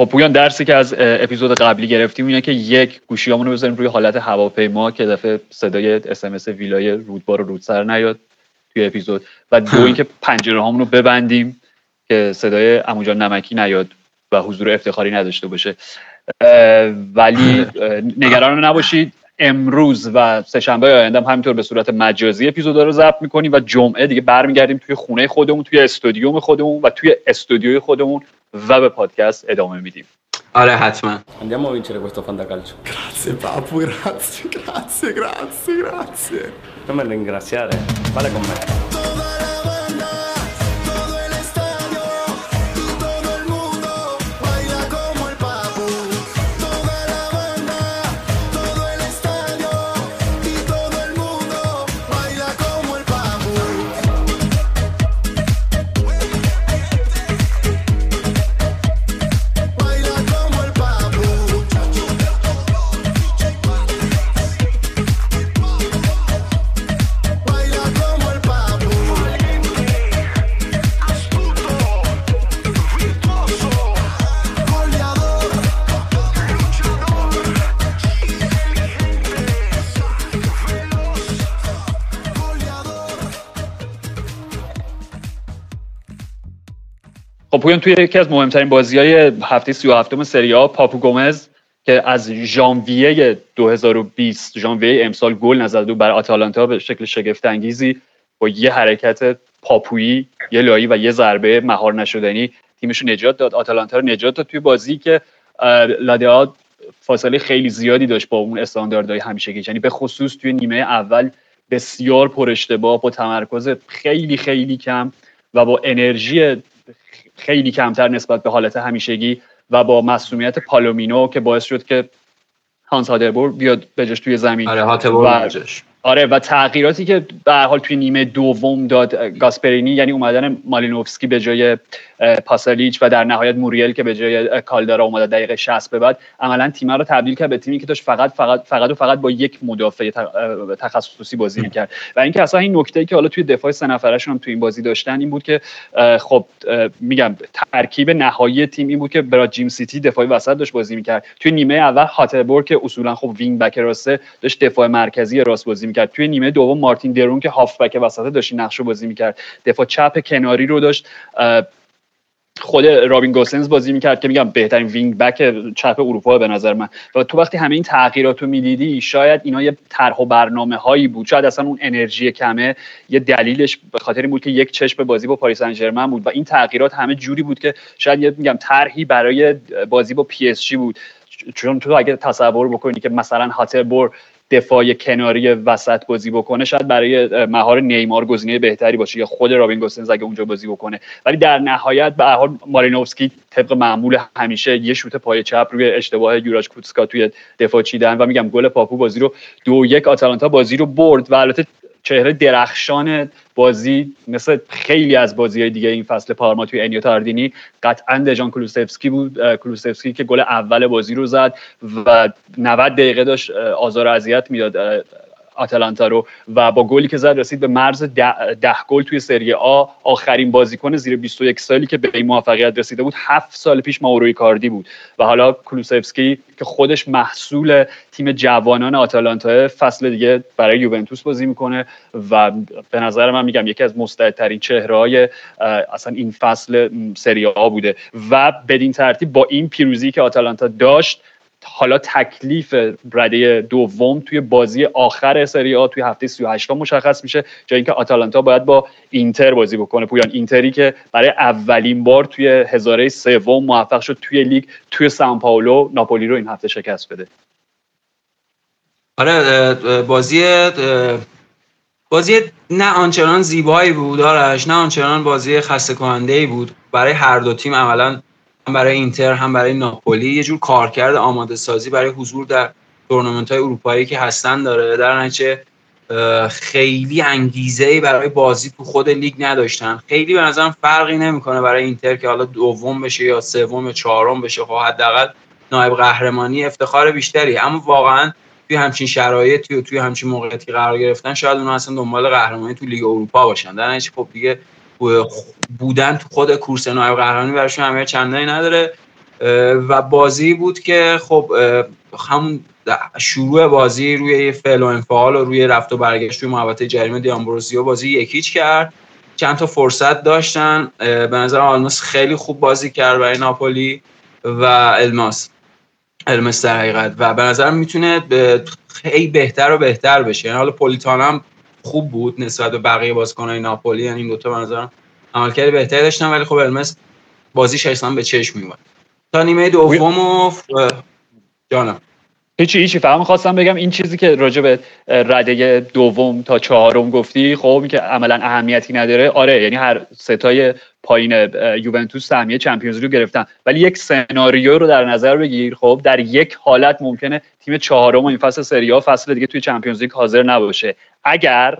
خب پویان درسی که از اپیزود قبلی گرفتیم اینه که یک گوشیامون رو بذاریم روی حالت هواپیما که دفعه صدای اس ویلای رودبار و رودسر نیاد توی اپیزود. و دو اینکه پنجره هامون رو ببندیم که صدای اموجان نمکی نیاد و حضور افتخاری نداشته باشه. ولی نگران نباشید. امروز و سهشنبه آینده هم همینطور به صورت مجازی اپیزود رو ضبط می‌کنیم و جمعه دیگه برمیگردیم توی خونه خودمون توی استودیوم خودمون و توی استودیوی خودمون. و به پادکست ادامه میدیم آره حتما Andiamo a vincere questo fantacalcio. Grazie Papu, grazie, grazie, grazie, grazie. Non me ringraziare, vale con me. خب پویان توی یکی از مهمترین بازی های هفته 37 سری آ پاپو گومز که از ژانویه 2020 ژانویه امسال گل نزد و برای آتالانتا به شکل شگفت انگیزی با یه حرکت پاپویی یه لایی و یه ضربه مهار نشدنی تیمش نجات داد. آتالانتا رو نجات داد توی بازی که لادیا فاصله خیلی زیادی داشت با اون استانداردهای همیشگی. یعنی به خصوص توی نیمه اول بسیار پر اشتباه با تمرکز خیلی خیلی کم و با انرژی خیلی کمتر نسبت به حالت همیشگی و با مسئولیت پالومینو که باعث شد که هانس هادربور بیاد بجاش توی زمین. آره و- آره و تغییراتی که به حال توی نیمه دوم داد گاسپرینی یعنی اومدن مالینوفسکی به جای پاسالیچ و در نهایت موریل که به جای کالدارا اومده دقیقه 60 به بعد عملا تیم رو تبدیل کرد به تیمی که داشت فقط فقط فقط و فقط با یک مدافع تخصصی بازی می‌کرد. و اینکه اصلا این نکته که حالا توی دفاع سه نفرشون هم توی این بازی داشتن این بود که خب میگم ترکیب نهایی تیم این بود که برات جیمسیتی دفاعی وسط داشت بازی می‌کرد. توی نیمه اول هاته‌بور که اصولا خب وینگ بک راسته داشت دفاع مرکزی راست بازی می‌کرد توی نیمه دوم مارتن درون که هاف بک وسط داشت نقش رو بازی می‌کرد. دفاع چپ کناری رو داشت. خود رابین گوسنز بازی می‌کرد که میگم بهترین وینگ بک چپ اروپا به نظر من. و تو وقتی همه این تغییرات رو می‌دیدی شاید اینا یه طرح و برنامه هایی بود. شاید اصلا اون انرژی کمه یه دلیلش به خاطر این بود که یک چشم بازی با پاریس سن بود. و این تغییرات همه جوری بود که شاید یه میگم طرحی برای بازی با PSG بود. چون تو اگه تصور بکنی که مثلا هاته‌بور دفاع کناری وسط بازی بکنه شاید برای مهار نیمار گزینه بهتری باشه یا خود رابین گوسنز اگه اونجا بازی بکنه. ولی در نهایت به حال مالینوفسکی طبق معمول همیشه یه شوت پای چپ روی اشتباه یورای کوتسکا توی دفاع چیدن و میگم گل پاپو بازی رو دو یک آتالانتا بازی رو برد و البته چهره درخشان بازی مثل خیلی از بازی های دیگه این فصل پارما توی انیو تاردینی قطعا دژان کلوسفسکی بود کلوسفسکی که گل اول بازی رو زد و 90 دقیقه داشت آزار اذیت می‌داد اه، آتلانتا رو و با گلی که زد رسید به مرز ده, ده گل توی سری آ. آخرین بازیکن زیر 21 سالی که به این موفقیت رسیده بود هفت سال پیش ماوروی کاردی بود. و حالا کلوسفسکی که خودش محصول تیم جوانان آتالانتا فصل دیگه برای یوونتوس بازی می‌کنه و به نظر من میگم یکی از مستعدترین چهره های اصلا این فصل سری آ بوده. و بدین ترتیب با این پیروزی که آتالانتا داشت حالا تکلیف رده دوم توی بازی آخر سری آ توی هفته 38 مشخص میشه جای اینکه آتالانتا باید با اینتر بازی بکنه. پویان اینتری که برای اولین بار توی هزاره سوم موفق شد توی لیگ توی سان پائولو ناپولی رو این هفته شکست بده. آره بازی بازی نه آنچنان زیبایی بود آرش نه آنچنان بازی خسته کننده ای بود. برای هر دو تیم عملا هم برای اینتر هم برای ناپولی. یه جور کارکرد آماده سازی برای حضور در تورنمنت های اروپایی که هستن داره. در نتیجه خیلی انگیزه برای بازی تو خود لیگ نداشتن. خیلی به نظرم فرقی نمی‌کنه برای اینتر که حالا دوم بشه یا سوم یا چهارم بشه. خب حداقل نایب قهرمانی افتخار بیشتری. اما واقعا توی همچین شرایطی و توی همچین موقعیتی قرار گرفتن شاید اونها اصلا دنبال قهرمانی تو لیگ اروپا باشن. در نتیجه خب دیگه بودن تو خود کورس نایب قهرمانی براشون اهمیت چندانی نداره و بازی بود که خب همون شروع بازی روی فعل و انفعال و روی رفت و برگشت روی محوطه جریمه دیامبروزیو بازی یکیچ کرد. چند تا فرصت داشتن به نظر آلماس خیلی خوب بازی کرد برای ناپولی و الماس الماس در حقیقت. و به نظر می‌تونه خیلی بهتر و بهتر بشه. یعنی حالا پولیتانا هم خوب بود نسبت به بقیه بازیکن‌های ناپولی. یعنی این دوتا به نظرم عملکرد بهتری داشتن ولی خب الماس بازیش اصلا به چشم میومد تا نیمه دوم و جانم. هیچی هیچی. فقط می‌خواستم بگم این چیزی که راجع به رده دوم تا چهارم گفتی خب که عملا اهمیتی نداره. آره یعنی هر ستای پایین یوونتوس سهمیه چمپیونز لیگ گرفتن. ولی یک سناریو رو در نظر بگیر خب در یک حالت ممکنه تیم چهارم این فصل سری آ فصل دیگه توی چمپیونز لیگ حاضر نباشه. اگر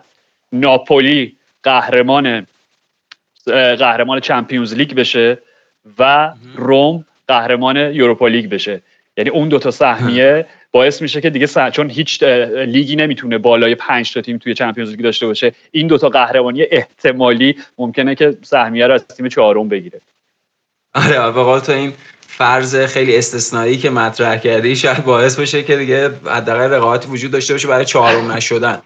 ناپولی قهرمان قهرمان چمپیونز لیگ بشه و رم قهرمان یوروپا لیگ بشه. یعنی اون دوتا سهمیه باعث میشه که دیگه سه- چون هیچ لیگی نمی‌تونه بالای پنج تا تیم توی چمپیونز لیگ داشته باشه. این دوتا قهرمانی احتمالی ممکنه که سهمیه رو از تیم چهارم بگیره. آره به قول تو این فرض خیلی استثنایی که مطرح کردی شاید باعث بشه که دیگه حداقل رقابتی وجود داشته باشه برای چهارم نشدن.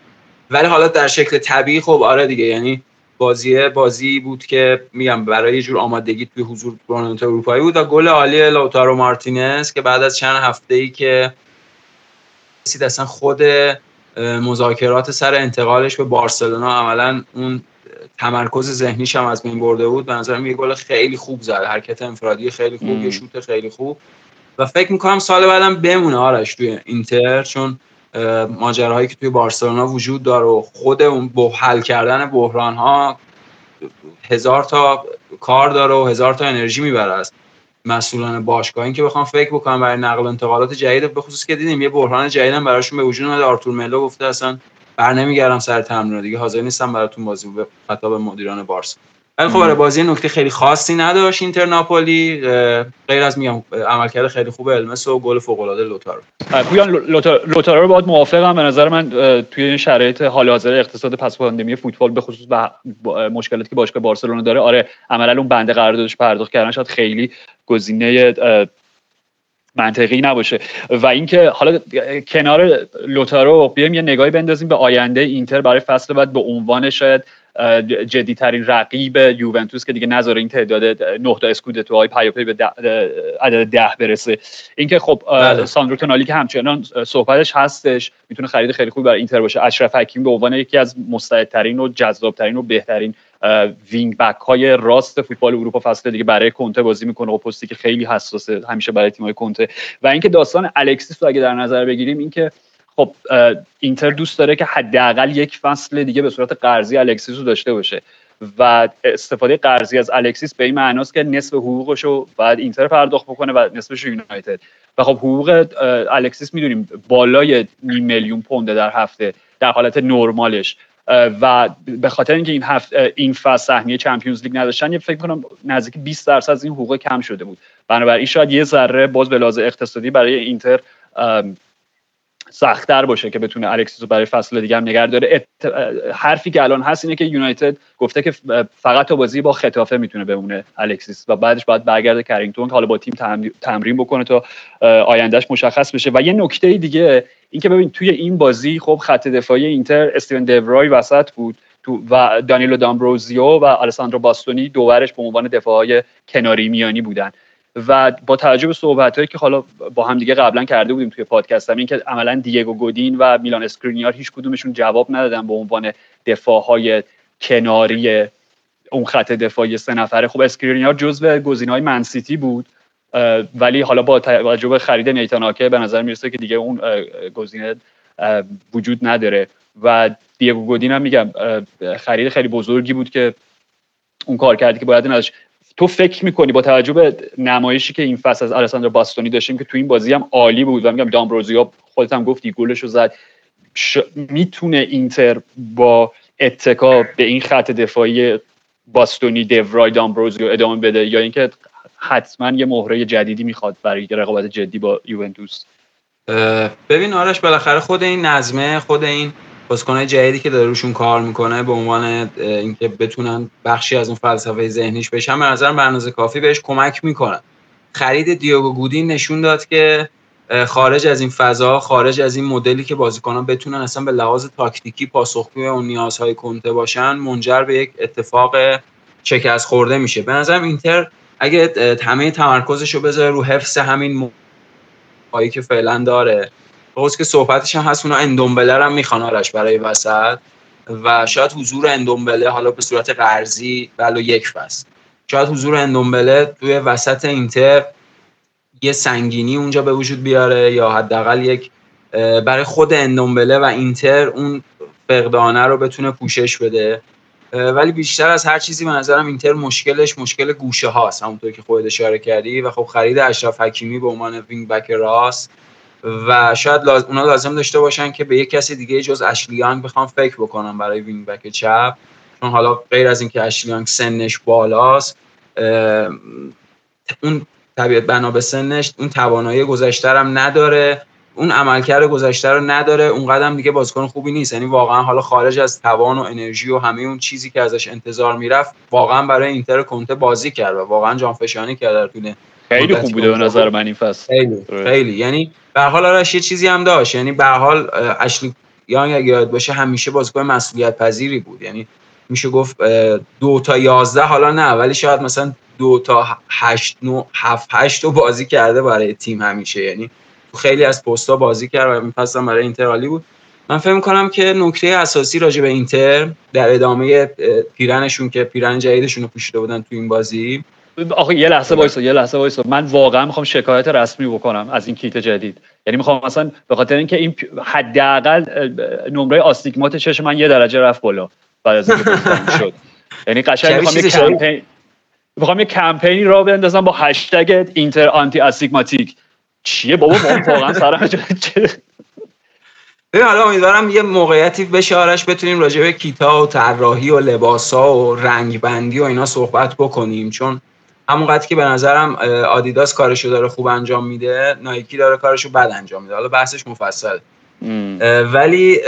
ولی حالا در شکل طبیعی خب آره دیگه یعنی بازی بازی بود که میگم برای یه جور آمادگی توی حضور تورنمنت اروپایی بود و گل عالی لوتارو مارتینز که بعد از چند هفته ای که رسید اصلا خود مذاکرات سر انتقالش به بارسلونا عملا اون تمرکز ذهنیش هم از بین برده بود. به نظرم یه گل خیلی خوب زد. حرکت انفرادی خیلی خوب. یه شوت خیلی خوب. و فکر می‌کنم سال بعدم بمونه آرش توی اینتر چون ماجراهایی که توی بارسلونا وجود داره و خود اون حل کردن بحران ها هزار تا کار داره و هزار تا انرژی می‌بره از مسئولان باشگاه این که بخوام فکر بکنم برای نقل و انتقالات جدید به خصوص که دیدیم یه بحران جدیدم براشون به وجود اومد آرتور ملو گفته اصلا بر نمیگردم سر تمرین. دیگه حاضر نیستم براتون بازی به مدیران بارسا. ولی خب برای بازی نکته خیلی خاصی نداشت اینتر ناپولی غیر از میگم عملکرد خیلی خوب المس و گل فوق العاده لوتارو پویان لوتا- لوتارو رو باید موافقم. به نظر من توی این شرایط حال حاضر اقتصاد پس پاندمی فوتبال به خصوص به با- مشکلاتی که باشگاه بارسلونا داره آره عملا اون بنده قراردادش پرداخت کردن شاید خیلی گزینه منطقی نباشه. و اینکه حالا کنار لوتارو بیایم یه نگاهی بندازیم به آینده اینتر برای فصل بعد به عنوان شاید اه، جدیترین رقیب یوونتوس که دیگه نذاره این تعداد نه تا اسکودتوهای پیاپی به ده- عدد ده برسه. اینکه خب بله. ساندرو تونالی که همچنان صحبتش هستش می‌تونه خرید خیلی خوبی برای اینتر باشه. اشرف حکیمی به عنوان یکی از مستعدترین و جذابترین و بهترین وینگ بک های راست فوتبال اروپا فصل دیگه برای کنته بازی می‌کنه. و پستی که خیلی حساسه همیشه برای تیم‌های کنته. و اینکه داستان الکسیس رو اگه در نظر بگیریم اینکه خب اینتر دوست داره که حداقل یک فصل دیگه به صورت قرضی الکسیس رو داشته باشه و استفاده قرضی از الکسیس به این معناست که نصف حقوقش رو باید اینتر پرداخت بکنه و نصفش یونایتد. و خب حقوق الکسیس می‌دونیم بالای نیم میلیون پونده در هفته در حالت نرمالش. و به خاطر اینکه این هفت این فصل سهمیه Champions League نداشتن یه فکر کنم نزدیک 20 درصد از این حقوق کم شده بود. بنابراین شاید یه ذره باز به لحاظ اقتصادی برای اینتر سختتر باشه که بتونه الکسیس رو برای فصل دیگه هم نگه داره. حرفی که الان هست اینه که یونایتد گفته که فقط تا بازی با ختافه می‌تونه بمونه الکسیس و بعدش باید برگرده کرینگتون حالا با تیم تم- تمرین بکنه تا آیندهش مشخص بشه. و یه نکته دیگه اینکه ببین توی این بازی خب خط دفاعی اینتر استفان دی‌فرای وسط بود. تو و دانیلو دامبروزیو و آلساندرو باستونی دو ورش به عنوان دفاعهای کناری میانی بودن. و با توجه به صحبت که حالا با هم دیگه قبلا کرده بودیم توی پادکست هم این که عملا دیگو گودین و میلان اسکرینیار هیچ کدومشون جواب ندادن به عنوان دفاعهای کناری اون خط دفاعی سه نفره. خب اسکرینیار جزو گزینه‌های من‌سیتی بود ولی حالا با توجه به خرید نیتن آکه به نظر می‌رسه که دیگه اون گزینه وجود نداره. و دیگو گودین هم میگم خرید خیلی بزرگی بود که اون کار کردی که باید ازش تو فکر می‌کنی با توجه به نمایشی که این فصل از الکساندر باستونی داشتیم که تو این بازی هم عالی بود و میگم دامبروزیا خودت هم گفتی گلش رو زد. ش... می‌تونه اینتر با اتکا به این خط دفاعی باستونی دیورای دامبروزیو ادامه بده یا اینکه حتما یه مهره جدیدی می‌خواد برای رقابت جدی با یوونتوس؟ ببین آرش بالاخره خود این نظمه خود این بازیکنهای جدیدی که داره روشون کار می‌کنه به عنوان اینکه بتونن بخشی از اون فلسفه ذهنیش بشن به به اندازه کافی بهش کمک می‌کنن. خرید دیوگو گودین نشون داد که خارج از این فضا خارج از این مدلی که بازیکنان بتونن اصلا به لحاظ تاکتیکی پاسخگوی اون نیازهای کنته باشن منجر به یک اتفاق شکست خورده میشه. به نظرم اینتر اگه همه تمرکزش رو بذاره رو حفظ همین هایی که فعلا داره درست که صحبتش هم هست اونا اندومبله هم می‌خوان آرش برای وسط. و شاید حضور اندومبله حالا به صورت قرضی ولو یک فصل. شاید حضور اندومبله توی وسط اینتر یه سنگینی اونجا به وجود بیاره یا حداقل یک برای خود اندومبله و اینتر اون فقدانه رو بتونه پوشش بده. ولی بیشتر از هر چیزی به نظرم اینتر مشکلش مشکل گوشه هاست. همونطور که خودت اشاره کردی. و خب خرید اشرف حکیمی به عنوان wing back راست. و شاید لاز... اونا لازم داشته باشن که به یک کسی دیگه جز اشلیانگ بخوام فکر بکنم برای وینگ بک چپ. چون حالا غیر از اینکه اشلیانگ سنش بالاست اون طبیعت بنا به سنش اون توانایی گذشته هم نداره. اون عملکرد گذشته رو نداره اون قدم دیگه بازیکن خوبی نیست. یعنی واقعا حالا خارج از توان و انرژی و همه اون چیزی که ازش انتظار می‌رفت واقعا برای اینتر کنته بازی کرد و واقعا جانفشانی کرد در طول خیلی خوب بوده به نظر من این فصل. خیلی. خیلی. یعنی به هر حال آرش یه چیزی هم داشت. یعنی به حال اشلی یانگ اگه یاد باشه همیشه بازیکن مسئولیت پذیری بود. یعنی میشه گفت دو تا یازده حالا نه ولی شاید مثلا دو تا هشت نو هفت هشت رو بازی کرده برای تیم همیشه. یعنی خیلی از پستا بازی کرد و هم برای اینتر عالی بود. من فکر کنم که نکته اساسی راجع به اینتر در ادامه پیرنشون که پیرن جدیدشون رو پوشیده بودن تو این بازی. آخه یه لحظه وایسا یه لحظه وایسا. من واقعا می‌خوام شکایت رسمی بکنم از این کیت جدید. یعنی می‌خوام مثلا به خاطر اینکه این حداقل نمره آستیگمات چشم من یه درجه رفت بالا بعد از شد. یعنی قشنگ می‌خوام یه کمپین می‌خوام یه کمپینی را بندازم با هشتگ اینتر آنتی استیگماتیک چیه بابا؟ ما واقعا سرم چه- ببین حالا امیدوارم یه موقعیتی بشه آرش بتونیم راجع به کیتا و طراحی و لباسا و رنگ بندی و اینا صحبت بکنیم. چون همونقدر که به نظرم آدیداس کارشو داره خوب انجام میده نایکی داره کارشو بد انجام میده. حالا بحثش مفصل. ولی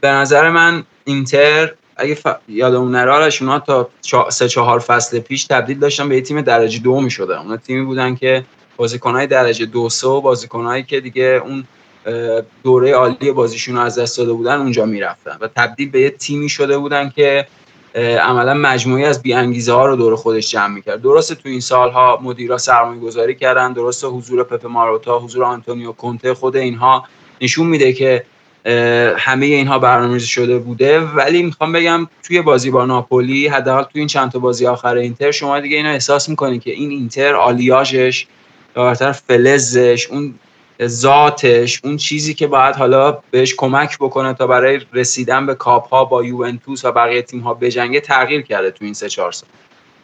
به نظر من اینتر اگه ف... یادمون نره آرش اونا تا چا... سه چهار فصل پیش تبدیل داشتن به یه تیم درجه دو می‌شده اونا تیمی بودن که بازیکنهای درجه دو سه و بازیکنهایی که دیگه اون دوره عالی بازیشون رو از دست داده بودن اونجا می‌رفتن و تبدیل به یه تیمی شده بودن که عملا مجموعی از بیانگیزه ها رو دور خودش جمع می‌کرد. درسته تو این سالها مدیرا سرمایه گذاری کردن درسته حضور پپ ماروتا حضور آنتونیو کونته خود اینها نشون میده که همه اینها برنامه‌ریزی شده بوده. ولی می‌خوام بگم توی بازی با ناپولی حداقل توی این چند تا بازی آخر اینتر شما دیگه اینو احساس می‌کنید که این اینتر آلیاژش یا بهتر فلزش اون ذاتش اون چیزی که باید حالا بهش کمک بکنه تا برای رسیدن به کاپ ها با یوونتوس و بقیه تیم ها بجنگه تغییر کرده تو این سه چهار سال.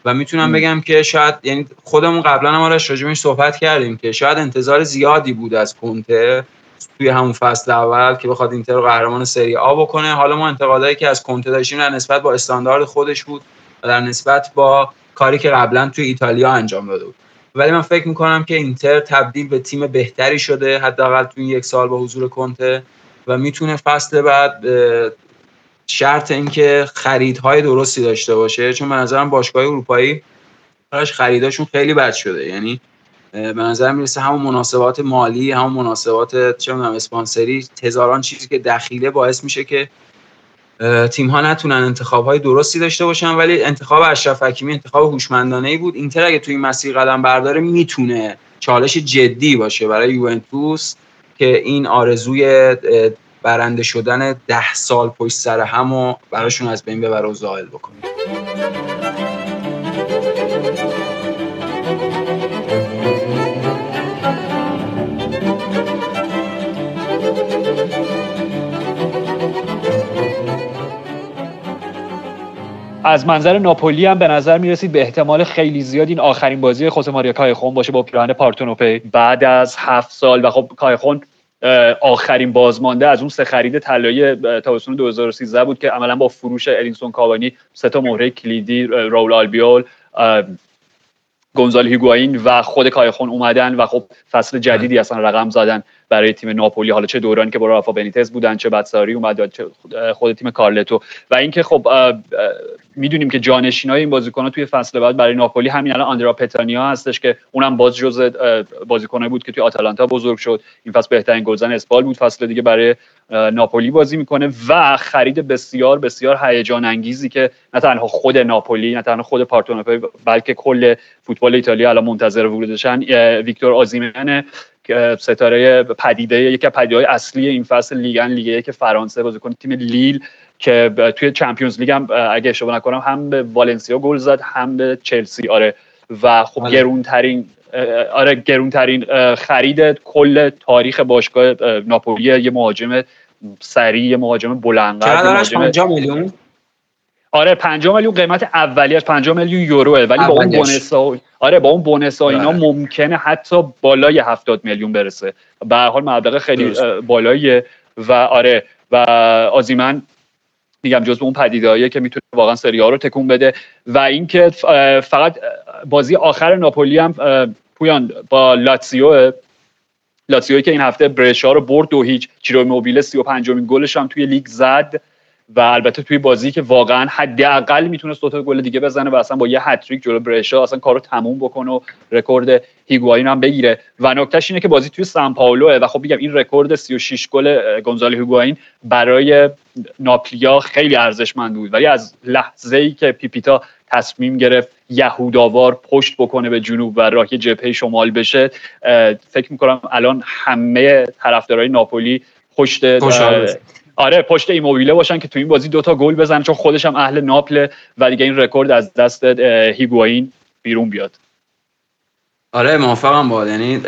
و می‌تونم بگم که شاید یعنی خودمون قبلا هم آرش راجبش صحبت کردیم که شاید انتظار زیادی بود از کنته توی همون فصل اول که بخواد اینتر رو قهرمان سری آ بکنه. حالا ما انتقادایی که از کنته داشتیم در نسبت با استاندارد خودش بود و در نسبت با کاری که قبلا توی ایتالیا انجام داده بود. ولی من فکر می‌کنم که اینتر تبدیل به تیم بهتری شده حداقل توی این یک سال با حضور کنته و می‌تونه فصل بعد شرط اینکه خریدهای درستی داشته باشه. چون به نظرم باشگاه اروپایی خریداشون خیلی بد شده. یعنی به نظر می‌رسه همون مناسبات مالی همون مناسبات چه اسپانسری هزاران چیزی که دخیله باعث میشه که تیم ها نتونن انتخاب های درستی داشته باشن ولی انتخاب اشرف حکیمی انتخاب هوشمندانه ای بود. اینتر اگه توی این مسیر قدم برداره می‌تونه چالش جدی باشه برای یوونتوس که این آرزوی برنده شدن ده سال پشت سر هم و براشون از بین ببره و زائل بکنه. از منظر ناپولی هم به نظر می‌رسید به احتمال خیلی زیاد این آخرین بازی خوسه ماریا کایخون باشه با پیراهن پارتونوپی. بعد از هفت سال و خب کایخون آخرین بازمانده از اون سه خرید طلایی تابستون 2013 بود که عملا با فروش الینسون کاوانی سه تا مهره کلیدی راول آلبیول گونزال هیگواین و خود کایخون اومدن و خب فصل جدیدی اصلا رقم زدن. برای تیم ناپولی. حالا چه دورانی که با رافا بنیتز بودن چه بتساری اومد چه خود- تیم کارلتو. و اینکه خب می‌دونیم که جانشینای این بازیکن‌ها توی فصل بعد برای ناپولی همین الان آندرا پتانیا هستش که اونم باز جزء بازیکنایی بود که توی آتالانتا بزرگ شد. این فصل بهترین گلزن اسپال بود. فصل دیگه برای ناپولی بازی می‌کنه و خرید بسیار بسیار هیجان انگیزی که نه تنها خود ناپولی نه تنها خود پارتوناپولی بلکه کل فوتبال ایتالیا الان منتظر ورودشن ویکتور آزیمنه ستاره پدیده یکی از پدیده اصلی این فصل لیگن لیگ یک فرانسه بازیکن تیم لیل که توی چمپیونز لیگ هم اگه اشتباه نکنم هم به والنسیا گل زد هم به چلسی. آره. و خب بله. گرونترین آره گرونترین خرید کل تاریخ باشگاه اه، ناپولی یه مهاجم سریع یه مهاجم بلند قد، یه چقدر دارش مهاجم 50 میلیون؟ آره 5 میلیون قیمت اولیش 5 میلیون یوروه. ولی با اون. بونس ها آره با اون بونس ها اینا بله. ممکنه حتی بالای 70 میلیون برسه. به هر حال مبلغ خیلی بالاییه. و آره و آزیمن میگم جزو اون پدیدهاییه که می‌تونه واقعا سری ها رو تکون بده. و اینکه فقط بازی آخر ناپولی هم پویان با لاتسیو لاتسیوی که این هفته برشا رو برد دو هیچ چیرو موبیل 35 امین گلش هم توی لیگ زد. و البته توی بازی که واقعا حداقل می‌تونست دو تا گل دیگه بزنه و اصلا با یه هتریک جلو برشا اصلا کارو تموم بکنه و رکورد هیگواین هم بگیره و نکتهش اینه که بازی توی سان پائولوه و خب میگم این رکورد 36 گل گونزالو هیگواین برای ناپولیا خیلی ارزشمند بود ولی از لحظه ای که پیپیتا تصمیم گرفت یهوداوار پشت بکنه به جنوب و راهی جبهه شمال بشه فکر می‌کنم الان همه طرفدارای ناپولی پشت. آره پشت ایموبیله باشن که تو این بازی دوتا گل بزنه چون خودش هم اهل ناپل و دیگه این رکورد از دست هیگواین بیرون بیاد. آره موافقم با یعنی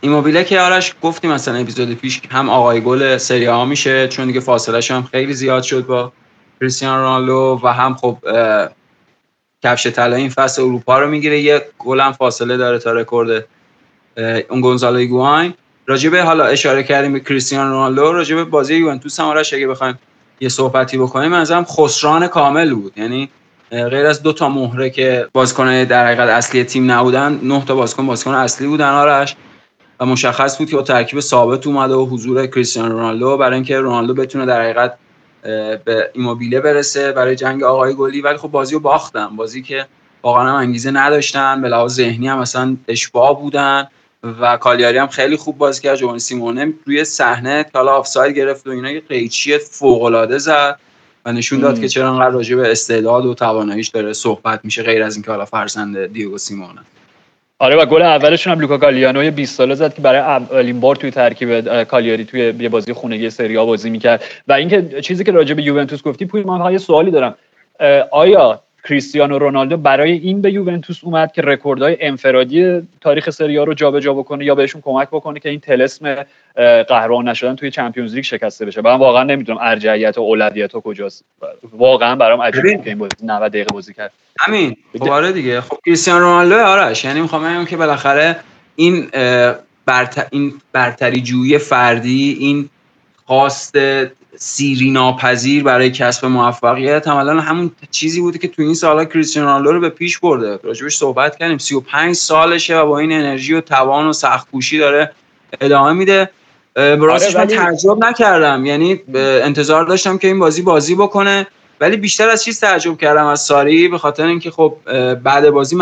ایموبیله که آرش گفتیم مثلا اپیزود پیش هم آقای گل سری آ میشه چون دیگه فاصلش هم خیلی زیاد شد با کریستیانو رونالدو و هم خب کفش طلا این فصل اروپا رو می‌گیره. یه گل فاصله داره تا رکورد اون گونزالو ایگواین راجبه حالا اشاره کردیم به کریستیانو رونالدو راجبه بازی یوونتوس هم آرش اگه بخوایم یه صحبتی بکنیم از خسران کامل بود. یعنی غیر از دو تا مهره که بازیکن در حقیقت اصلی تیم نبودن نه تا بازیکن بازیکن اصلی بودن آرش. و مشخص بود که با ترکیب ثابت اومده و حضور کریستیانو رونالدو برای اینکه رونالدو بتونه در حقیقت به ایموبیله برسه برای جنگ آقای گلی. ولی خب بازی رو باختن. بازی که واقعا انگیزه نداشتن. به لحاظ ذهنی هم مثلا اشباه بودن. و کالیاری هم خیلی خوب بازی کرد. جوان سیمونه روی صحنه که حالا آفساید گرفت و اینا یه قیچی فوق العاده زد و نشون داد مم. که چرا انقدر راجع به استعداد و تواناییش داره صحبت میشه غیر از اینکه حالا فرزند دیگو سیمونه. آره و گل اولشون هم لوکا گالیانو یه 20 ساله زد که برای اولین بار توی ترکیب کالیاری توی یه بازی خونگی سری آ بازی می‌کرد. و اینکه چیزی که راجع به یوونتوس گفتی پوی من فقط یه سوالی دارم. آیا کریستیانو رونالدو برای این به یوونتوس اومد که رکوردهای انفرادی تاریخ سری آ رو جابجا بکنه یا بهشون کمک بکنه که این طلسم قهرمان نشدن توی چمپیونز لیگ شکسته بشه. من واقعا نمی‌دونم ارجحیت و اولویت و کجاست. واقعا برام عجیب ببین. بود که این بازی 90 دقیقه بازی کرد. همین. خب آره دیگه. خب کریستیانو رونالدو آرش یعنی می‌خوام بگم که بالاخره این اه، برت... این برتری جویی فردی این خواست سیری ناپذیر برای کسب موفقیت عملا همون چیزی بوده که تو این سالها کریستیانو رونالدو رو به پیش برده. راجبش صحبت کردیم. 35 سالشه و با این انرژی و توان و سخت کوشی داره ادامه میده. اه، به راستش من تعجب نکردم. یعنی انتظار داشتم که این بازی بازی بکنه. ولی بیشتر از چیز تعجب کردم از ساری به خاطر اینکه خب بعد بازی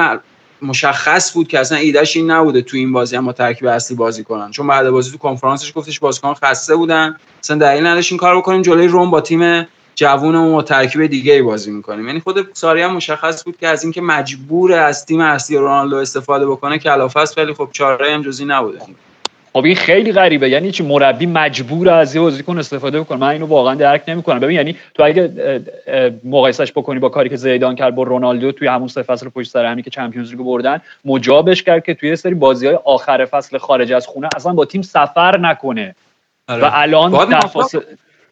مشخص بود که اصلا ایدهش این نبوده تو این بازی هم با ترکیب اصلی بازی کنن. چون بعد بازی تو کنفرانسش گفتش بازیکن خسته بودن. اصلا دلیل نداشت این کار بکنیم جلوی روم با تیم جوونمون با ترکیب دیگه ای بازی می‌کنیم. یعنی خود ساری هم مشخص بود که از اینکه مجبور از تیم اصلی رونالدو استفاده بکنه کلافه است ولی خب چاره هم جزی نبوده. خب این خیلی غریبه. یعنی چی؟ مربی مجبور از یه بازیکن استفاده بکنه من اینو واقعا درک نمی‌کنم. ببین یعنی تو اگه مقایسش بکنی با کاری که زیدان کرد با رونالدو توی همون سه فصل پشت سر همی که چمپیونز لیگ بردن مجابش کرد که توی یه سری بازی های آخر فصل خارج از خونه اصلا با تیم سفر نکنه. و الان در فاصله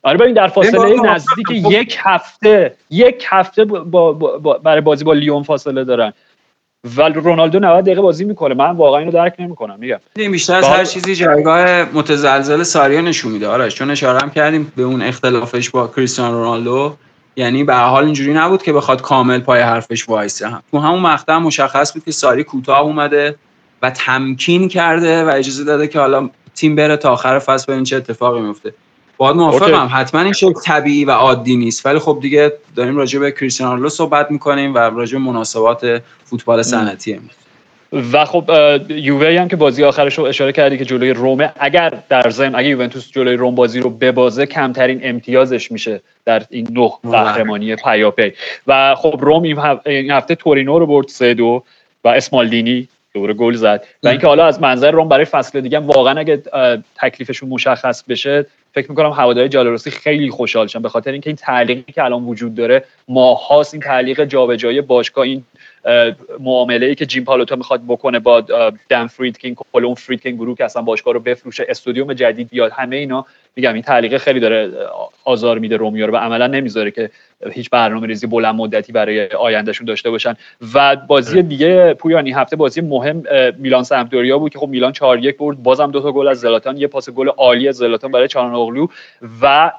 آره ببین در فاصله نزدیک. یک هفته یک هفته با, با, با برای بازی با لیون فاصله دارن. و رونالدو 90 دقیقه بازی می‌کنه. من واقعا اینو درک نمی‌کنم. میگم. این بیشتر از. هر چیزی جایگاه متزلزل ساریا نشون میده. آرش چون اشاره هم کردیم به اون اختلافش با کریستیانو رونالدو. یعنی به هر حال اینجوری نبود که بخواد کامل پای حرفش وایسه. هم تو همون مقطع مشخص بود که ساری کوتاه اومده و تمکین کرده و اجازه داده که حالا تیم بره تا آخر فصل ببین چه اتفاقی میفته باید موافقم. حتما این شکل طبیعی و عادی نیست ولی خب دیگه داریم راجع به کریستیانو رونالدو صحبت می‌کنیم و راجع به مناسبات فوتبال صنعتی. و خب یووه هم که بازی آخرش رو اشاره کردی که جلوی رومه اگر در ضمن اگر یوونتوس جلوی روم بازی رو ببازه کمترین امتیازش میشه در این نه. قهرمانی پیاپی و خب روم این هف- این هفته تورینو رو برد سه دو و اسمالدینی دوره گل زد و اینکه حالا از منظر روم برای فصل دیگه واقعا اگه تکلیفشون مشخص بشه فکر می‌کنم هواداری جالروسی خیلی خوشحال شن به خاطر اینکه این تعلیقی که الان وجود داره ماهاست این تعلیق جابجایی باشگاه این معامله ای که جیم پالوتا می‌خواد بکنه با دن فریدکین کل اون فریدکین گروه که اصلا باشگاه رو بفروشه استودیوم جدید بیاد همه اینا میگم این تعلیق خیلی داره آزار میده رومیو رو و عملا نمی‌ذاره که هیچ برنامه ریزی بلند مدتی برای آیندهشون داشته باشن. و بازی دیگه پویانی هفته بازی مهم میلان سمپدوریا بود که خب میلان 4 1 برد بازم دو تا گل از زلاتان یه پاس گل عالی از زلاتان برای چالهانوغلو و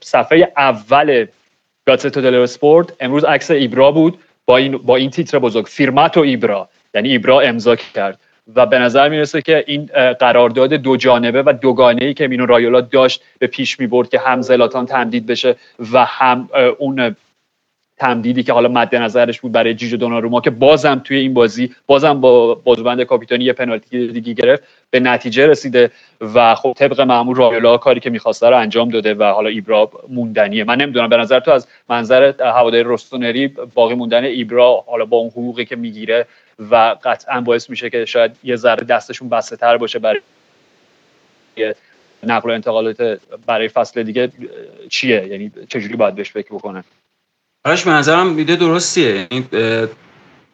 صفحه اول گاتزتو دل اسپورت امروز عکس ایبرا بود با این با این تیتر بزرگ. فیرماتو ایبرا. یعنی ایبرا امضا کرد. و به نظر می‌رسه که این قرارداد دو جانبه و دوگانه ای که مینو رایولا داشت به پیش می‌برد که هم زلاتان تمدید بشه و هم اون تمدیدی که حالا مد نظرش بود برای جیجو دوناروما که بازم توی این بازی بازم با بازوبند کاپیتانی یه پنالتی دیگه گرفت به نتیجه رسیده و خب طبق معمول رایولا کاری که می‌خواسته رو انجام داده و حالا ایبرا موندنیه. من نمی‌دونم به نظر تو از منظر هواداری رستونری باقی موندن ایبرا حالا با اون حقوقی که می‌گیره و قطعا باعث میشه که شاید یه ذره دستشون بسته تر باشه برای نقل و انتقالات برای فصل دیگه چیه؟ یعنی چجوری باید بهش فکر بکنن آرش به نظرم ایده درستیه. این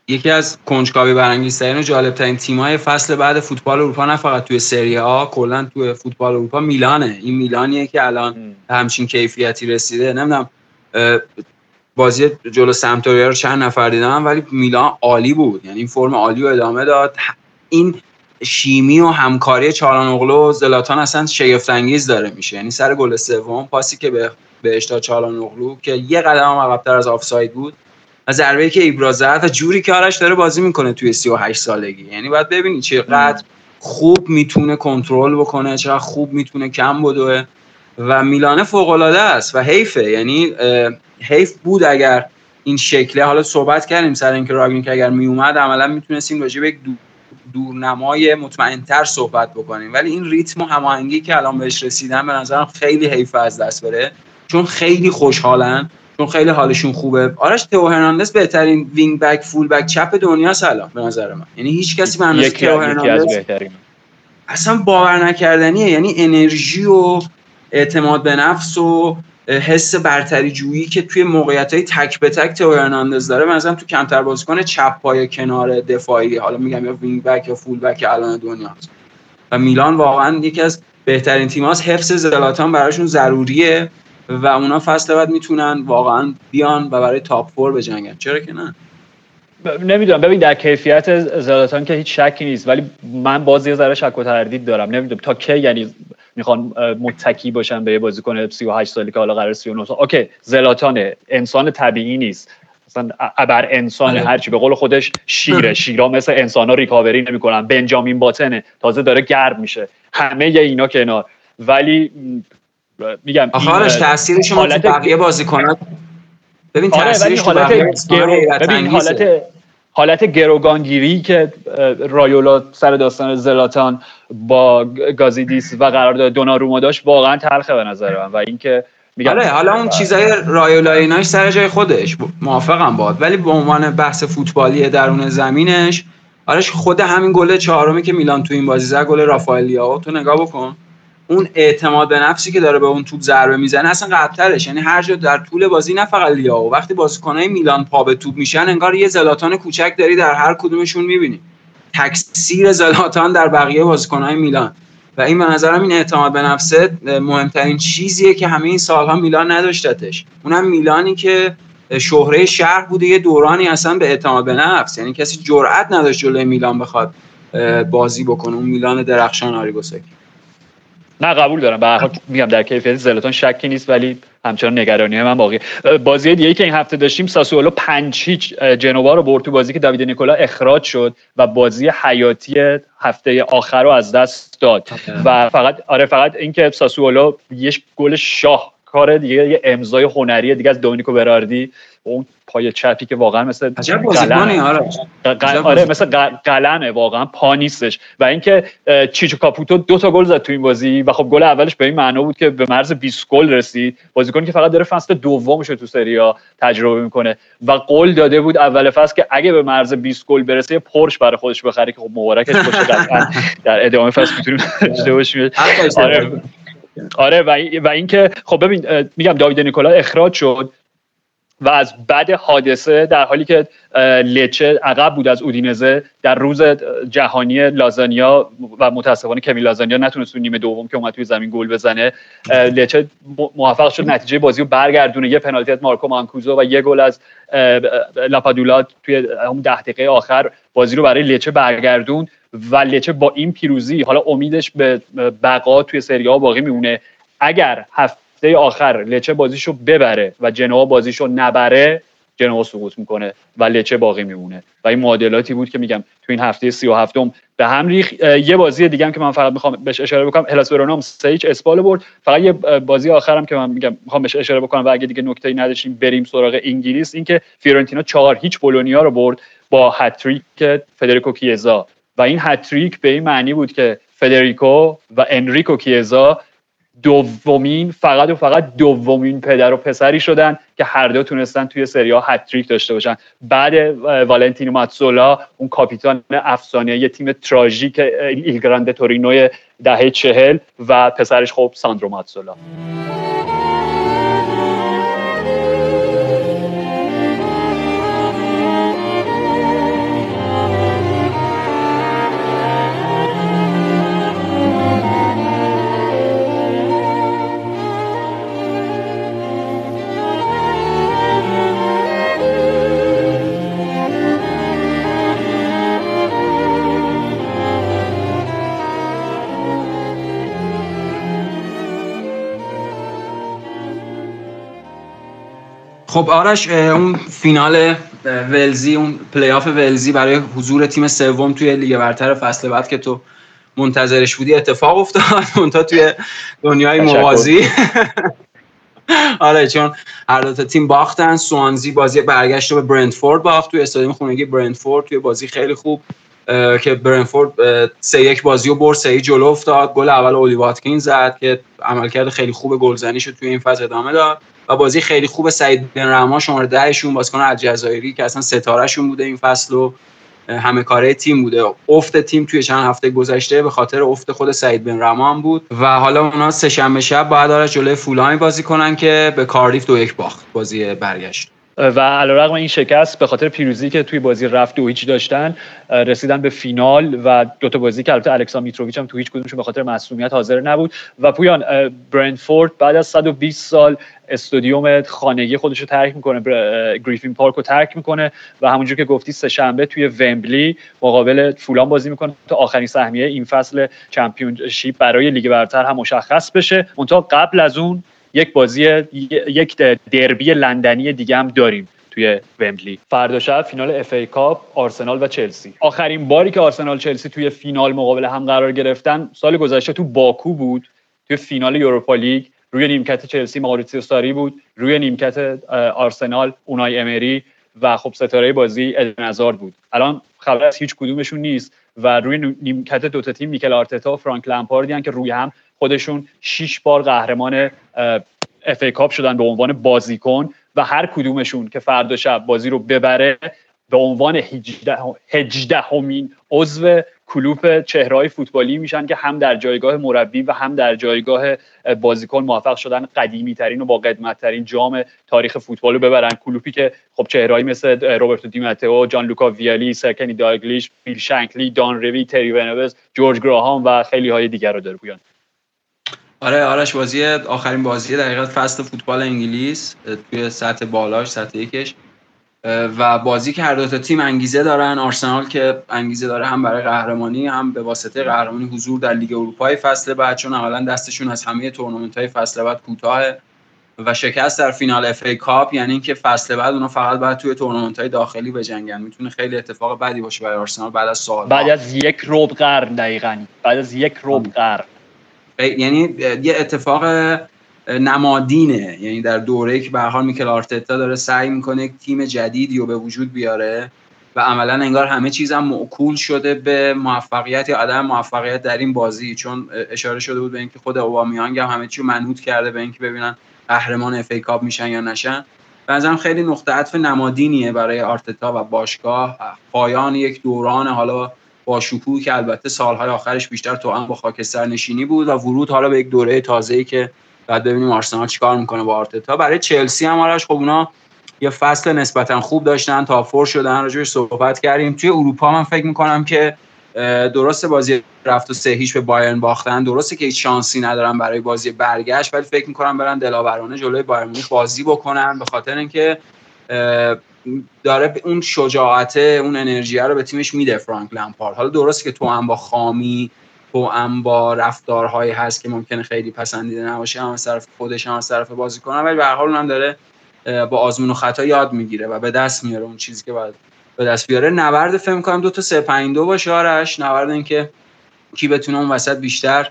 یکی از کنجکاوی برانگیزترین و جالبترین تیم‌های فصل بعد فوتبال اروپا نه فقط توی سری آ کلا توی فوتبال اروپا میلانه. این میلانیه که الان همچین کیفیتی رسیده. نمی‌دونم بازی جلو سمتوریا رو چند نفر دیدم ولی میلان عالی بود. یعنی این فرم عالی رو ادامه داد. این شیمی و همکاری چالانوغلو و زلاتان اصلا شگفت انگیز داره میشه. یعنی سر گل سوم پاسی که به بهش داد چالانوغلو که یه قدم هم عقب‌تر از آفساید بود. و ضربه که ایبرا زد و جوری که آرش داره بازی می‌کنه توی 38 سالگی. یعنی باید ببینید چقدر خوب می‌تونه کنترل بکنه چقدر خوب می‌تونه کم بدوه. و میلانه فوق العاده است و حیفه. یعنی حیف بود اگر این شکله. حالا صحبت کردیم سر اینکه راگنیک اگر میومد عملا می‌تونستیم راجع به یک دو- دورنمای مطمئنتر صحبت بکنیم. ولی این ریتم و هماهنگی که الان بهش رسیدن به نظرم خیلی حیف از دست بره. چون خیلی خوشحالن چون خیلی حالشون خوبه. آرش تئو هرناندز بهترین wing back full back چپ دنیا الان به نظر من. یعنی هیچ کسی به اندازه تئو هرناندز اصلا باور نکردنیه. یعنی انرژی و اعتماد به نفس و حس برتری جویی که توی موقعیت های تک به تک تئو هرناندز داره مثلا تو کمتر بازیکن چپ پای کنار دفاعی حالا میگم یا wing back یا full back الان دنیا هست. و میلان واقعا یکی از بهترین تیماست حفظ زلاتان براشون ضروریه. و اونا فصل بعد می‌تونن واقعا بیان و برای top four بجنگن. چرا که نه؟ ب- نمی‌دونم. ببین در کیفیت زلاتان که هیچ شکی نیست ولی من باز یه ذره شک و تردید دارم. نمی‌دونم. تا کی یعنی می‌خوان متکی باشن به یه بازیکن 38 سالی که حالا قرار 39 سال. okay زلاتانه انسان طبیعی نیست. مثلا ابر انسانه آره. هرچی. به قول خودش شیره. شیرا مثل انسان ها recovery نمی‌کنن. بنجامین باتنه تازه داره گرم میشه. همه اینا کنار. ولی میگم آخه این، آرش اه، تاثیرش ما تو حالت- بقیه بازیکنان ببین آره تاثیرش حالت گرو ببین. حالت حالت گروگانگیری که رایولا سر داستان زلاتان با گازیدیس و قرارداد دوناروما داشت واقعا تلخه به نظر من. و اینکه میگم آره حالا اون چیزای رایولا ایناش سر جای خودش. موافقم باد ولی به عنوان بحث فوتبالی درون زمینش آرش خود همین گل چهارمی که میلان تو این بازی زد گل رافائل لیاو تو نگاه بکن. اون اعتماد به نفسی که داره به اون توپ ضربه می‌زنه اصلا قبلترش یعنی هر جا در طول بازی نه فقط لیاو. وقتی بازیکنای میلان پا به توپ میشن انگار یه زلاتان کوچک داری در هر کدومشون می‌بینی. تکثیر زلاتان در بقیه بازیکنهای میلان. و این به نظرم این اعتماد به نفسه مهمترین چیزیه که همه این سالها میلان نداشتتش. اونم میلانی که شهره شهر بوده یه دورانی اصلا به اعتماد به نفس. یعنی کسی جرئت نداشت جلوی میلان بخواد بازی بکنه. اون میلان درخشان آریگوساکی نه قبول دارم. به حال میگم در کیفیت زلاتان شکی نیست ولی همچنان نگرانی من باقی. بازی دیگه که این هفته داشتیم ساسولو پنج هیچ جنوا رو برد تو بازی که داوید نیکولا اخراج شد و بازی حیاتی هفته آخر رو از دست داد. و فقط آره فقط اینکه ساسولو یه گل شاه کار دیگه یه امضای هنری دیگه از دومینیکو براردی اون پای چپی که واقعا مثل. بازیکنی آره. آره. مثل قلمه واقعا پا نیستش. و اینکه چیچو کاپوتو دو تا گل زد تو این بازی و خب گل اولش به این معنا بود که به مرز 20 گل رسید. بازیکنی که فقط داره فصل دومش تو سری آ تجربه می‌کنه. و قول داده بود اول فصل که اگه به مرز 20 گل برسه پرش برای خودش بخره که خب مبارکش باشه قطعا در ادامه فصل می‌تونیم داشته باشیم. آره. آره و, این- و اینکه خب ببین میگم داوید نیکولا اخراج شد. و از بعد حادثه در حالی که لچه عقب بود از اودینزه در روز جهانی لازانیا و متاسفانه کمی لازانیا نتونست تو نیمه دوم که اومد توی زمین گل بزنه لچه موفق شد نتیجه بازی رو برگردونه. یه پنالتی از مارکو مانکوزو و یه گل از لاپادولا توی اون ده دقیقه آخر بازی رو برای لچه برگردون و لچه با این پیروزی حالا امیدش به بقا توی سری باقی میمونه. اگر هفته آخر لچه بازیشو ببره و جنوا بازیشو نبره جنوا سقوط می‌کنه و لچه باقی میمونه. و این معادلاتی بود که میگم تو این هفته 37 م به هم ریخ یه بازی دیگه هم که من فقط می‌خوام بهش اشاره بکنم هلاس ورونا هم سه اسپال برد. فقط یه بازی آخرم که من میگم می‌خوام بهش اشاره بکنم و اگه دیگه نکته‌ای نداشتیم بریم سراغ انگلیس اینکه فیورنتینا چهار هیچ بولونیا رو برد با هتریک فدریکو کیزا. و این هتریک به این معنی بود که فدریکو و انریکو کیزا دومین فقط و فقط دومین پدر و پسری شدن که هر دو تونستن توی سری ها هتریک داشته باشن. بعد والنتینو ماتسولا اون کاپیتان افسانه یه تیم تراژیک اه، ایل گرانده تورینو دهه چهل و پسرش خب ساندرو ماتسولا. خب آرش اون فینال ولزی اون پلی آف ولزی برای حضور تیم سوم توی لیگ برتر فصل بعد که تو منتظرش بودی اتفاق افتاد. منتها توی دنیای. موازی. آره چون هر دو تیم باختن. سوانزی بازی برگشت رو به برنتفورد باخت. توی استادیوم خونگی برنتفورد. توی بازی خیلی خوب که برنتفورد اه، سه یک بازی رو برد سه جلو افتاد. گل اول اولی واتکین زد که عملکرد خیلی خوب گلزنی شد توی این فاز ادامه داد. و بازی خیلی خوب سعید بن رحمان شماره دهشون بازیکن الجزایری که اصلا ستارهشون بوده این فصل و همه کاره تیم بوده. افت تیم توی چند هفته گذشته به خاطر افت خود سعید بن رحمان بود و حالا اونا سه شنبه شب باید داره جلوی فولانی بازی کنن که به کاردیف دو یک باخت. بازی برگشت. و علیرغم این شکست به خاطر پیروزی که توی بازی رفت دو هیچ داشتن رسیدن به فینال و دو تا بازی که البته الکسا میتروویچ هم تو هیچ کدومشون به خاطر مسئولیت حاضر نبود. و پویان اه، برنتفورد بعد از 120 سال استادیوم خانگی خودش رو ترک می‌کنه گریفین پارک رو ترک می‌کنه و همونجور که گفتی سه شنبه توی ومبلی مقابل فولام بازی می‌کنه تا آخرین سهمیه این فصل چمپیونشیپ برای لیگ برتر هم مشخص بشه. منتها قبل از اون یک بازی یک دربی لندنی دیگه هم داریم توی ومبلی. فردا شب فینال اف ای کاپ آرسنال و چلسی. آخرین باری که آرسنال چلسی توی فینال مقابل هم قرار گرفتن سال گذشته تو باکو بود توی فینال یوروپا لیگ. روی نیمکت چلسی مائوریتسیو ساری بود روی نیمکت آرسنال اونای امری و خب ستاره بازی ادن بود. الان خبر از هیچ کدومشون نیست و روی نیمکت دوتا تیم میکل آرتتا و فرانک لمپاردی که روی هم خودشون شیش بار قهرمان اف ای کاپ شدن به عنوان بازیکن و هر کدومشون که فردا شب بازی رو ببره به عنوان 18 هجدهمین عضو کلوپ چهرهای فوتبالی میشن که هم در جایگاه مربی و هم در جایگاه بازیکن موفق شدن قدیمی ترین و با قدمت ترین جام تاریخ فوتبال رو ببرن. کلوپی که خب چهرهایی مثل روبرتو دیماتئو، جان لوکا ویالی، سرکنی داگلیش، بیل شنکلی، دان روی، تری ونوز، جورج گراهام و خیلی های دیگر رو داره پویان. آره آرش بازی آخرین بازی در فصل فوتبال انگلیس توی سطح بالاش سطح یکش. و بازی که هر دو تا تیم انگیزه دارن. آرسنال که انگیزه داره هم برای قهرمانی هم به واسطه قهرمانی حضور در لیگ اروپای فصل بعد چون عملا دستشون از همه تورنمنت های فصل بعد کوتاهه و شکست در فینال اف ای کاپ. یعنی اینکه فصل بعد اونا فقط باید توی تورنمنت های داخلی بجنگن. می‌تونه خیلی اتفاق بدی باشه برای آرسنال بعد از سال بعد از یک ربع قرن دقیقا. بعد از یک ربع قرن. یعنی یه اتفاق نمادینه. یعنی در دوره که به حال میکل آرتتا داره سعی می‌کنه یک تیم جدیدی رو به وجود بیاره و عملا انگار همه چیزم معکول شده به موفقیت یا عدم موفقیت در این بازی. چون اشاره شده بود به اینکه خود اوبامیانگ هم همه چی منحوت کرده به اینکه ببینن قهرمان اف کاپ میشن یا نشن. به نظرم خیلی نقطه عطف نمادینیه برای آرتتا و باشگاه. پایان یک دوران حالا با شکوه که البته سالهای آخرش بیشتر تو هم با خاکستر نشینی بود و ورود حالا به یک دوره تازه‌ای که بعد ببینیم آرسنال چیکار می‌کنه با آرتتا. برای چلسی هم آرش خب اونا یه فصل نسبتا خوب داشتن تا فور شدن راجعش صحبت کردیم. توی اروپا من فکر می‌کنم که درست بازی رفت و سه هیچ به بایرن باختن. درسته که هیچ شانسی ندارن برای بازی برگشت ولی فکر می‌کنم برن دلاورانه جلوی بایرن بازی بکنن. به خاطر اینکه داره اون شجاعته اون انرژی رو به تیمش میده فرانک لمپارد. حالا درسته که تو هم با خامی تو هم با رفتارهایی هست که ممکنه خیلی پسندیده نباشه هم از طرف خودش هم از طرف بازیکن ولی به هر حال اونم داره با آزمون و خطا یاد می‌گیره و به دست میاره اون چیزی که باید به دست بیاره. نبرد فکر می‌کنم دو تا 3 5 2 باشه آرش. نبرد اینکه کی بتونه اون وسط بیشتر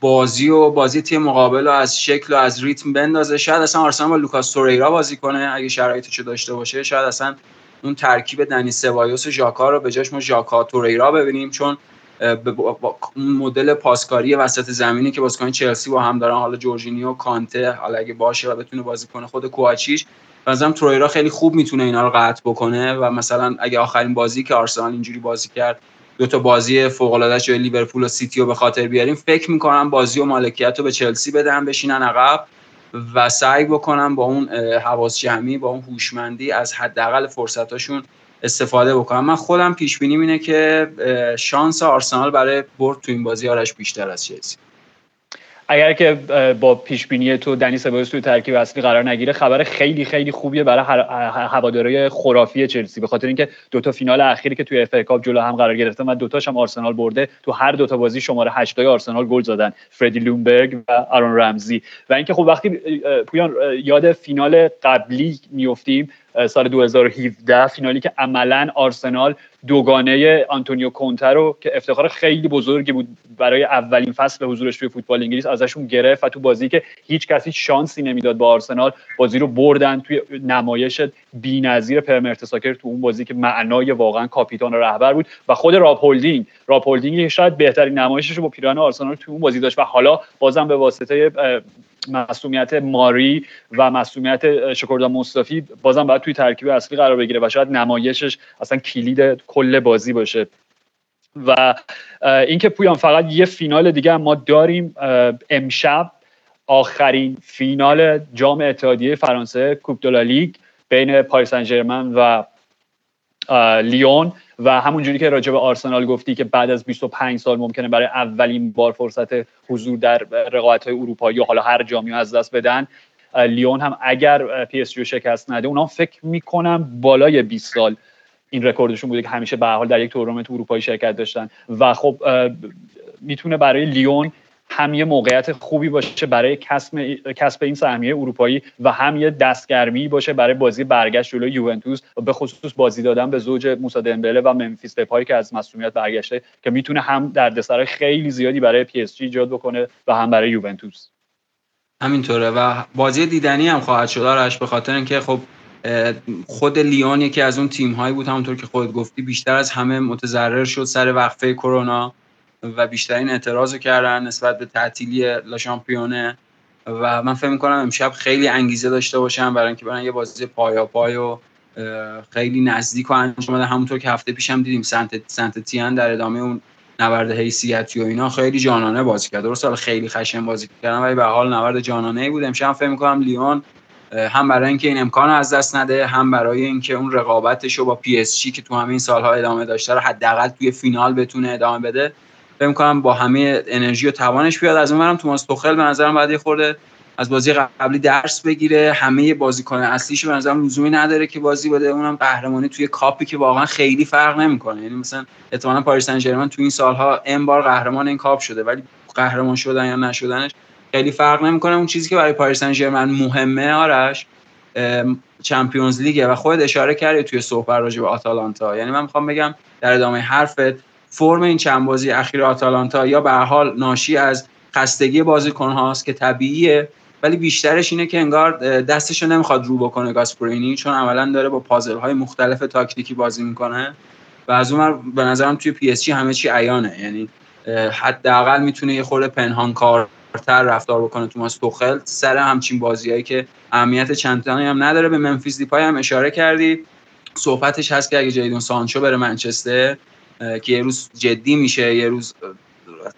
بازی و بازی تیم مقابل رو از شکل و از ریتم بندازه. شاید اصلا آرسنال با لوکاس توریرا بازی کنه اگه شرایطش داشته باشه. شاید اصلا اون ترکیب دنی سبایوس و ژاکا رو به جاش ما ژاکا توریرا ببینیم چون اون مدل پاسکاری وسط زمینی که بازیکن چلسی با هم دارن حالا جورجینیو کانته حالا اگه باشه و بتونه بازی کنه خود کوآچیچ بنظرم ترویرا خیلی خوب می‌تونه اینا رو قطع بکنه. و مثلا اگه آخرین بازی که آرسنال اینجوری بازی کرد دو تا بازی فوق العاده لیورپول و سیتی رو به خاطر بیاریم. فکر می‌کنم بازی و مالکیت رو به چلسی بدن بشینن عقب و سعی بکنم با اون حواس جمعی با اون هوشمندی از حداقل فرصتاشون استفاده بکنم من خودم پیش بینیم اینه که شانس آرسنال برای برد تو این بازی آرش بیشتر از چلسی. اگر که با پیش بینی تو دنی سبایوس توی ترکیب اصلی قرار نگیره خبر خیلی خیلی خوبیه برای هوادارهای خرافی چلسی. به خاطر اینکه دو تا فینال اخیری که توی اف کاپ جلو هم قرار گرفتن و دوتاش هم آرسنال برده تو هر دو تا بازی شماره 8 های آرسنال گل زدن. فردی لیونبرگ و آرون رمزی. و اینکه خب وقتی پویان یاد فینال قبلی میفتیم سال 2017 فینالی که عملا آرسنال دوگانه آنتونیو کونته رو که افتخار خیلی بزرگی بود برای اولین فصل حضورش توی فوتبال انگلیس ازشون گرفت و تو بازی که هیچ کسی شانسی نمی‌داد با آرسنال بازی رو بردن توی نمایش بی‌نظیر پرمرتساکر تو اون بازی که معنای واقعا کاپیتان و رهبر بود و خود راب هولدینگ که شاید بهترین نمایشش رو با پیراهن آرسنال تو اون بازی داشت و حالا بازم به واسطه مسئولیت ماری و مسئولیت شکردا مصطفی بازم باید توی ترکیب اصلی قرار بگیره و شاید نمایشش اصلا کلید کل بازی باشه. و اینکه پویان فقط یه فینال دیگه ما داریم امشب آخرین فینال جام اتحادیه فرانسه کوپ دولا لیگ بین پاریس سن و لیون و همونجوری که راجع به آرسنال گفتی که بعد از 25 سال ممکنه برای اولین بار فرصت حضور در رقابت های اروپایی یا حالا هر جامی از دست بدن لیون هم اگر پی اس شکست نده اونا فکر می‌کنم بالای 20 سال این رکوردشون بوده که همیشه به حال در یک تورنمنت اروپایی شرکت داشتن. و خب می‌تونه برای لیون هم یه موقعیت خوبی باشه برای کسب این سهمیه اروپایی و هم یه دستگرمی باشه برای بازی برگشت جلوی یوونتوس. و به خصوص بازی دادن به زوج موسی دمبله و ممفیس دپای که از مصدومیت برگشته که می‌تونه هم دردسرای خیلی زیادی برای پی اس جی ایجاد بکنه و هم برای یوونتوس. همینطوره و بازی دیدنی هم خواهد شد. آرش به خاطر اینکه خب خود لیون یکی از اون تیم هایی بود. همونطور که خودت گفتی بیشتر از همه متضرر شد سر وقفه کرونا. و بیشترین اعتراض کردن نسبت به تعطیلی لا شامپیونه. و من فکر می‌کنم امشب خیلی انگیزه داشته باشن برای اینکه برن یه بازی پایا پای و خیلی نزدیک و انجام بدن. همونطور که هفته پیش هم دیدیم سنت سنت تیان در ادامه اون نبرد حیثیتی و اینا خیلی جانانه بازی کرد. درست حالا خیلی خشن بازی کردن ولی به حال نبرد جانانه ای بود. امشب فکر می‌کنم لیون هم برای اینکه این امکان از دست نده هم برای اینکه اون رقابتش رو با پی اس که تو همین سالها ادامه داشته رو حداقل توی فینال بتونه ادامه بده. فکر می‌کنم با همه انرژی و توانش بیاد. از اونورم توماس توخل به نظرم یه خورده از بازی قبلی درس بگیره. همه بازیکن اصلیش به نظرم لزومی نداره که بازی بده. اونم قهرمانی توی کاپی که واقعا خیلی فرق نمی‌کنه. یعنی مثلا احتمالاً پاریس سن ژرمن تو این سالها ام بار قهرمان این کاپ شده ولی قهرمان شدن یا نشدنش خیلی فرق نمی‌کنه. اون چیزی که برای پاریس سن ژرمن مهمه آرش چمپیونز لیگه و خود اشاره کردی توی صحبت راجع به آتالانتا. یعنی من می‌خوام بگم در ادامه حرفت فرم این چند بازی اخیر آتالانتا یا به حال ناشی از خستگی بازیکن هاست که طبیعیه ولی بیشترش اینه که انگار دستشو نمی‌خواد رو بکنه گاسپرینی چون عملا داره با پازل های مختلف تاکتیکی بازی می‌کنه و از اون به نظرم توی پی اس جی همه چی عیانه. یعنی حداقل می‌تونه یه خورده پنهان کارتر رفتار بکنه توماس توخل سر همچین بازیایی که اهمیت چندانی هم نداره. به ممفیس دیپای هم اشاره کردی. صحبتش هست که اگه جیدون سانچو بره منچستر که یه روز جدی میشه یه روز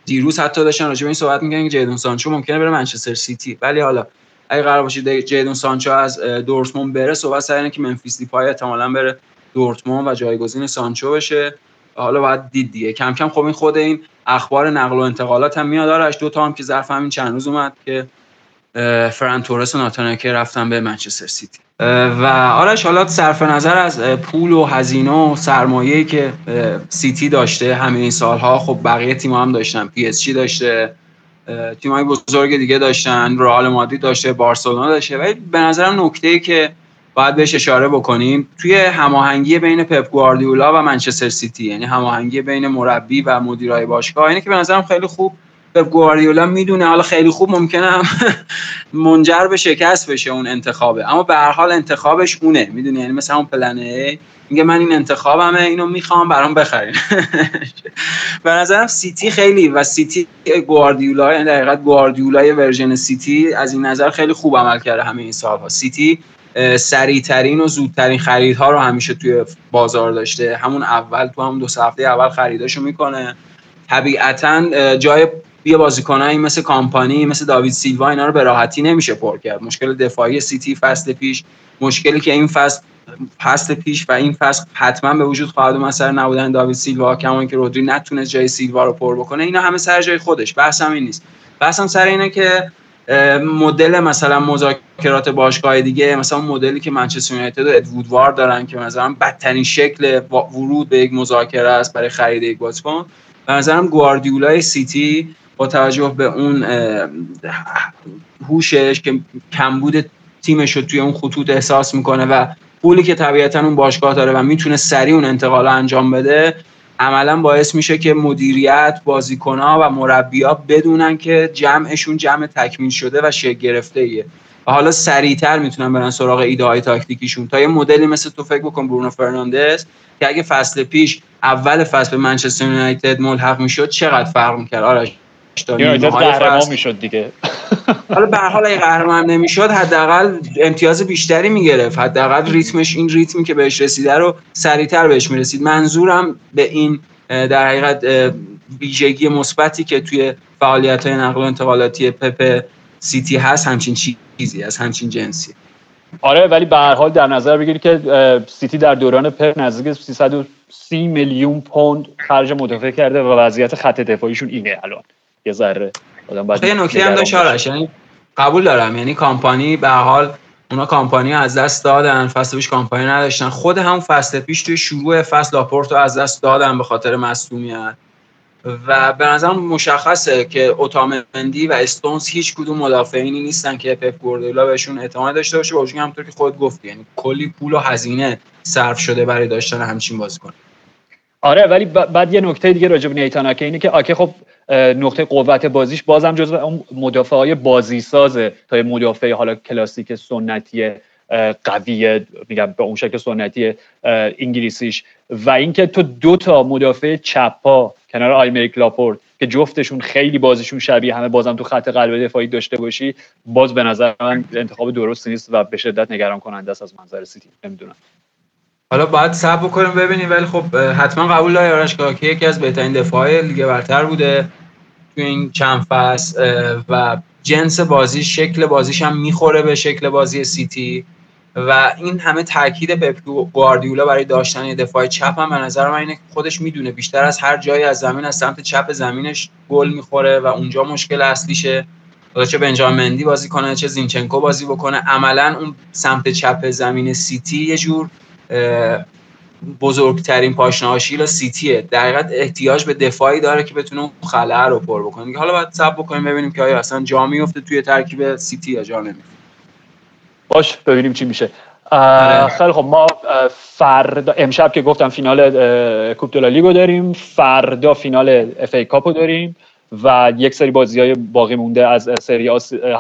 دیروز حتی داشتن راجع به این صحبت می‌کنن که جیدون سانچو ممکنه بره منچستر سیتی. ولی حالا اگه قرار باشه جیدون سانچو از دورتموند بره صحبت سر که ممفیس دیپای احتمالاً بره دورتموند و جایگزین سانچو بشه. حالا باید دید دیگه. کم کم خب این خود این اخبار نقل و انتقالات هم میاد. آرش دو تا هم که ظرف همین چند روز اومد که فران تورس و ناتان آکه رفتن به منچستر سیتی. و آرش حالا صرف نظر از پول و هزینه و سرمایه‌ای که سیتی داشته همه این سالها خب بقیه تیم هم داشتن. پی اس جی داشته تیم‌های بزرگ دیگه داشتن. رئال مادرید داشته بارسلونا داشته. ولی به نظرم نکته‌ای که باید بهش اشاره بکنیم توی هماهنگی بین پپ گواردیولا و منچستر سیتی یعنی هماهنگی بین مربی و مدیرای باشگاه اینه که به نظرم خیلی خوب پپ گواردیولا می‌دونه. حالا خیلی خوب ممکنه هم منجر به شکست بشه اون انتخابه. اما به هر حال انتخابش اونه. می‌دونی؟ یعنی مثلا اون plan A میگه من این انتخابمه اینو می‌خوام برام بخرین. به نظرم سیتی خیلی و سیتی گواردیولا یعنی در حقیقت گواردیولای version سیتی از این نظر خیلی خوب عمل کرده همه این سالها. سیتی سریعترین و زودترین خریدها رو همیشه توی بازار داشته. همون اول تو همون دو هفته اول خریداشو می‌کنه. طبیعتا جای یه بازیکنایی مثل کامپانی مثل داوید سیلوا اینا رو به راحتی نمیشه پر کرد. مشکل دفاعی سیتی فصل پیش مشکلی که این فصل فصل پیش و این فصل حتما به وجود خواهد اومد. سر نبودن داوید سیلوا کما که رودری نتونست جای سیلوا رو پر بکنه اینا همه سر جای خودش. بحثم این نیست. بحثم سر اینه که مدل مثلا مذاکرات باشگاه دیگه مثلا مدلی که منچستر یونایتد و ادوودوارد دارن که مثلا بدترین شکل ورود به یک مذاکره است برای خرید یک بازیکن. به نظرم گواردیولای سیتی با توجه به اون هوشش که کمبود تیمش رو توی اون خطوط احساس می‌کنه و پولی که طبیعتا اون باشگاه داره و می‌تونه سریع اون انتقال انجام بده عملا باعث میشه که مدیریت بازیکنها و مربیا بدونن که جمعشون جمع تکمیل شده و شکل گرفته ایه و حالا سریعتر می‌تونن برن سراغ ایده های تاکتیکیشون. تا یه مدلی مثل تو فکر بکن برونو فرناندز که اگه فصل پیش اول فصل به منچستر یونایتد ملحق می‌شد چقدر فرق می‌کرد؟ آرش. قهرمان. می‌شد دیگه. حالا به هر حال اگه قهرمان نمی‌شد حداقل امتیاز بیشتری می‌گرفت. حداقل ریتمش این ریتمی که بهش رسیده رو سریعتر بهش می‌رسید. منظورم به این در حقیقت ویژگی مثبتی که توی فعالیت های نقل و انتقالاتی پپ سیتی هست همچین چیزی از همچین جنسی. آره ولی به هر حال در نظر بگیری که سیتی در دوران پپ نزدیک 330 میلیون پوند خرج مدافع کرده و وضعیت خط دفاعیشون اینه الان. یه ذره آدم باید یه نکته هم داشت یعنی قبول دارم یعنی کامپانی به هر حال اونا کامپانی از دست دادن فصل پیش کامپانی نداشتن. خود همون فصل پیش توی شروع فصل لاپورت رو از دست دادن به خاطر مصدومیت. و به نظرم مشخصه که اوتامندی و استونز هیچ کدوم مدافعینی نیستن که پپ گوردیولا بهشون اعتماد داشته باشه. با وجود که همونطور که خود گفتی یعنی کلی پول و هزینه صرف شده برای داشتن همچین بازیکن. آره ولی بعد یه نکته دیگه راجع به نیتان آکه اینه که آکه خب نقطه قوت بازیش. بازم جزو اون مدافع های بازی سازه تا یه مدافع حالا کلاسیک سنتی قوی میگم به اون شکل سنتی انگلیسیش. و اینکه تو دو تا مدافع چپ پا کنار آیمریک لاپورت که جفتشون خیلی بازیشون شبیه همه بازم تو خط قلب دفاعی داشته باشی باز به نظر من انتخاب درستی نیست و به شدت نگران کننده است از منظر سیتی. نمی‌دونم. حالا باید صبر بکنیم ببینیم ولی خب حتما قبول داری آرش که یکی از بهترین دفاعهای لیگ برتر بوده تو این چند فصل و جنس بازی شکل بازیش هم می‌خوره به شکل بازی سیتی. و این همه تاکید پپ گواردیولا برای داشتن دفاع چپ هم به نظر من اینه خودش می‌دونه بیشتر از هر جایی از زمین از سمت چپ زمینش گل می‌خوره و اونجا مشکل اصلیشه. حالا چه بنجامین مندی بازی کنه چه زینچنکو بازی بکنه. عملا اون سمت چپ زمین سیتی یه جور بزرگترین پاشنه سیتیه. در حقیقت احتیاج به دفاعی داره که بتونه اون خلأ رو پر بکنه. حالا باید صبر بکنیم ببینیم که آیا اصلا جا میفته توی ترکیب سیتی یا جا نمیفته باش ببینیم چی میشه. آره. خیلی خب ما فردا امشب که گفتم فینال کوپ دو لا لیگ و داریم. فردا فینال اف ای کاپ و داریم و یک سری بازی های باقی مونده از سری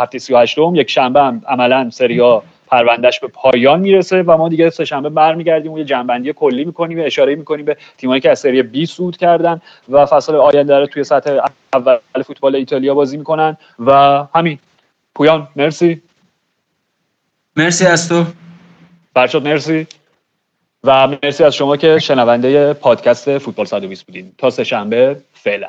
هفته 38 م یک شنبه هم عملا سری آ پروندهش به پایان می‌رسه و ما دیگه سه شنبه برمیگردیم و یه جمع‌بندی کلی می‌کنیم و اشاره می‌کنیم به تیمایی که از سری بی صعود کردن و فصل آینده رو توی سطح اول فوتبال ایتالیا بازی می‌کنن. و همین. پویان مرسی. مرسی از تو. فرشاد مرسی. و مرسی از شما که شنونده پادکست فوتبال 120 بودین. تا سه شنبه فعلا.